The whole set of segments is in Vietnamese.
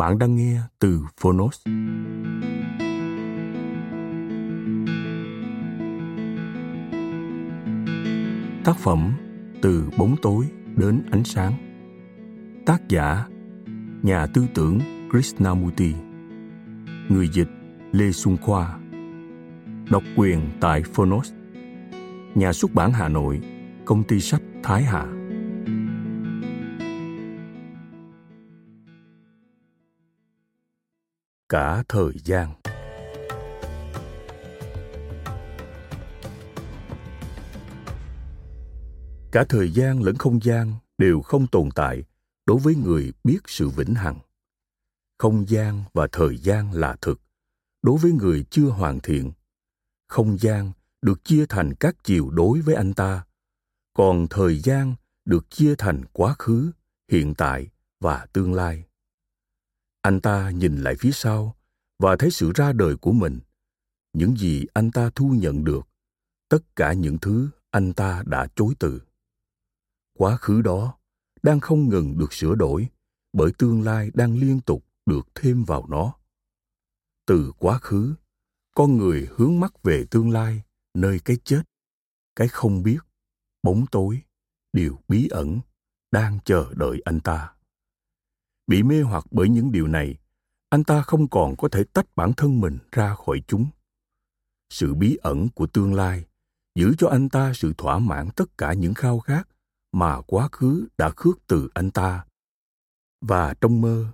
Bạn đang nghe từ Phonos. Tác phẩm Từ bóng tối đến ánh sáng. Tác giả Nhà tư tưởng Krishnamurti. Người dịch Lê Xuân Khoa. Độc quyền tại Phonos. Nhà xuất bản Hà Nội, Công ty sách Thái Hà. Cả thời gian. Cả thời gian lẫn không gian đều không tồn tại đối với người biết sự vĩnh hằng. Không gian và thời gian là thực đối với người chưa hoàn thiện. Không gian được chia thành các chiều đối với anh ta, còn thời gian được chia thành quá khứ, hiện tại và tương lai anh ta nhìn lại phía sau và thấy sự ra đời của mình. Những gì anh ta thu nhận được, tất cả những thứ anh ta đã chối từ. Quá khứ đó đang không ngừng được sửa đổi bởi tương lai đang liên tục được thêm vào nó. Từ quá khứ, con người hướng mắt về tương lai nơi cái chết, cái không biết, bóng tối, điều bí ẩn đang chờ đợi anh ta bị mê hoặc bởi những điều này, anh ta không còn có thể tách bản thân mình ra khỏi chúng. Sự bí ẩn của tương lai giữ cho anh ta sự thỏa mãn tất cả những khao khát mà quá khứ đã khước từ anh ta. Và trong mơ,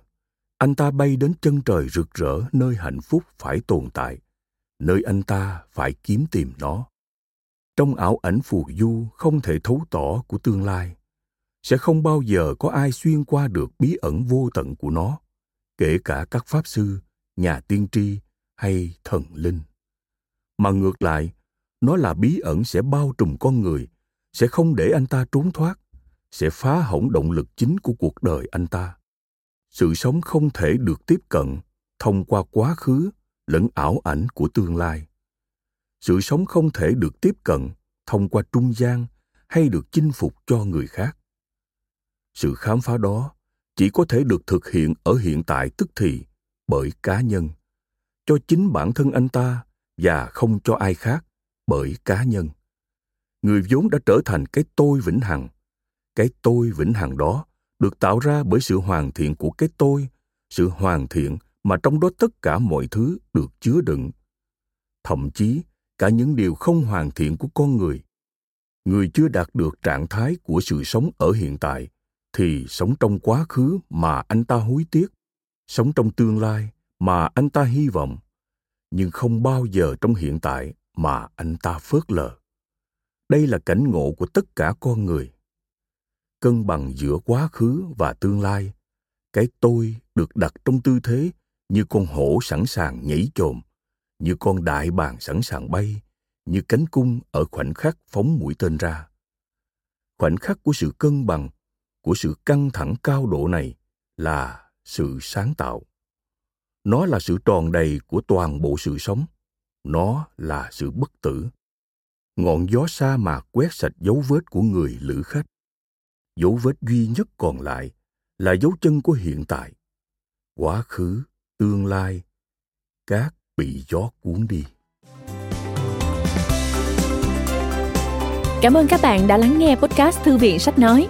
anh ta bay đến chân trời rực rỡ nơi hạnh phúc phải tồn tại, nơi anh ta phải kiếm tìm nó. Trong ảo ảnh phù du không thể thấu tỏ của tương lai sẽ không bao giờ có ai xuyên qua được bí ẩn vô tận của nó, kể cả các pháp sư, nhà tiên tri hay thần linh. Mà ngược lại, nó là bí ẩn sẽ bao trùm con người, sẽ không để anh ta trốn thoát, sẽ phá hỏng động lực chính của cuộc đời anh ta. Sự sống không thể được tiếp cận thông qua quá khứ lẫn ảo ảnh của tương lai. Sự sống không thể được tiếp cận thông qua trung gian hay được chinh phục cho người khác sự khám phá đó chỉ có thể được thực hiện ở hiện tại tức thì, bởi cá nhân. Cho chính bản thân anh ta và không cho ai khác, bởi cá nhân. Người vốn đã trở thành cái tôi vĩnh hằng. Cái tôi vĩnh hằng đó được tạo ra bởi sự hoàn thiện của cái tôi, sự hoàn thiện mà trong đó tất cả mọi thứ được chứa đựng. Thậm chí, cả những điều không hoàn thiện của con người. Người chưa đạt được trạng thái của sự sống ở hiện tại thì sống trong quá khứ mà anh ta hối tiếc, sống trong tương lai mà anh ta hy vọng, nhưng không bao giờ trong hiện tại mà anh ta phớt lờ. Đây là cảnh ngộ của tất cả con người. Cân bằng giữa quá khứ và tương lai, cái tôi được đặt trong tư thế như con hổ sẵn sàng nhảy chồm, như con đại bàng sẵn sàng bay, như cánh cung ở khoảnh khắc phóng mũi tên ra. Khoảnh khắc của sự cân bằng của sự căng thẳng cao độ này là sự sáng tạo. Nó là sự tròn đầy của toàn bộ sự sống. Nó là sự bất tử. Ngọn gió sa mạc quét sạch dấu vết của người lữ khách. Dấu vết duy nhất còn lại là dấu chân của hiện tại. Quá khứ, tương lai cát bị gió cuốn đi. Cảm ơn các bạn đã lắng nghe podcast Thư viện Sách Nói.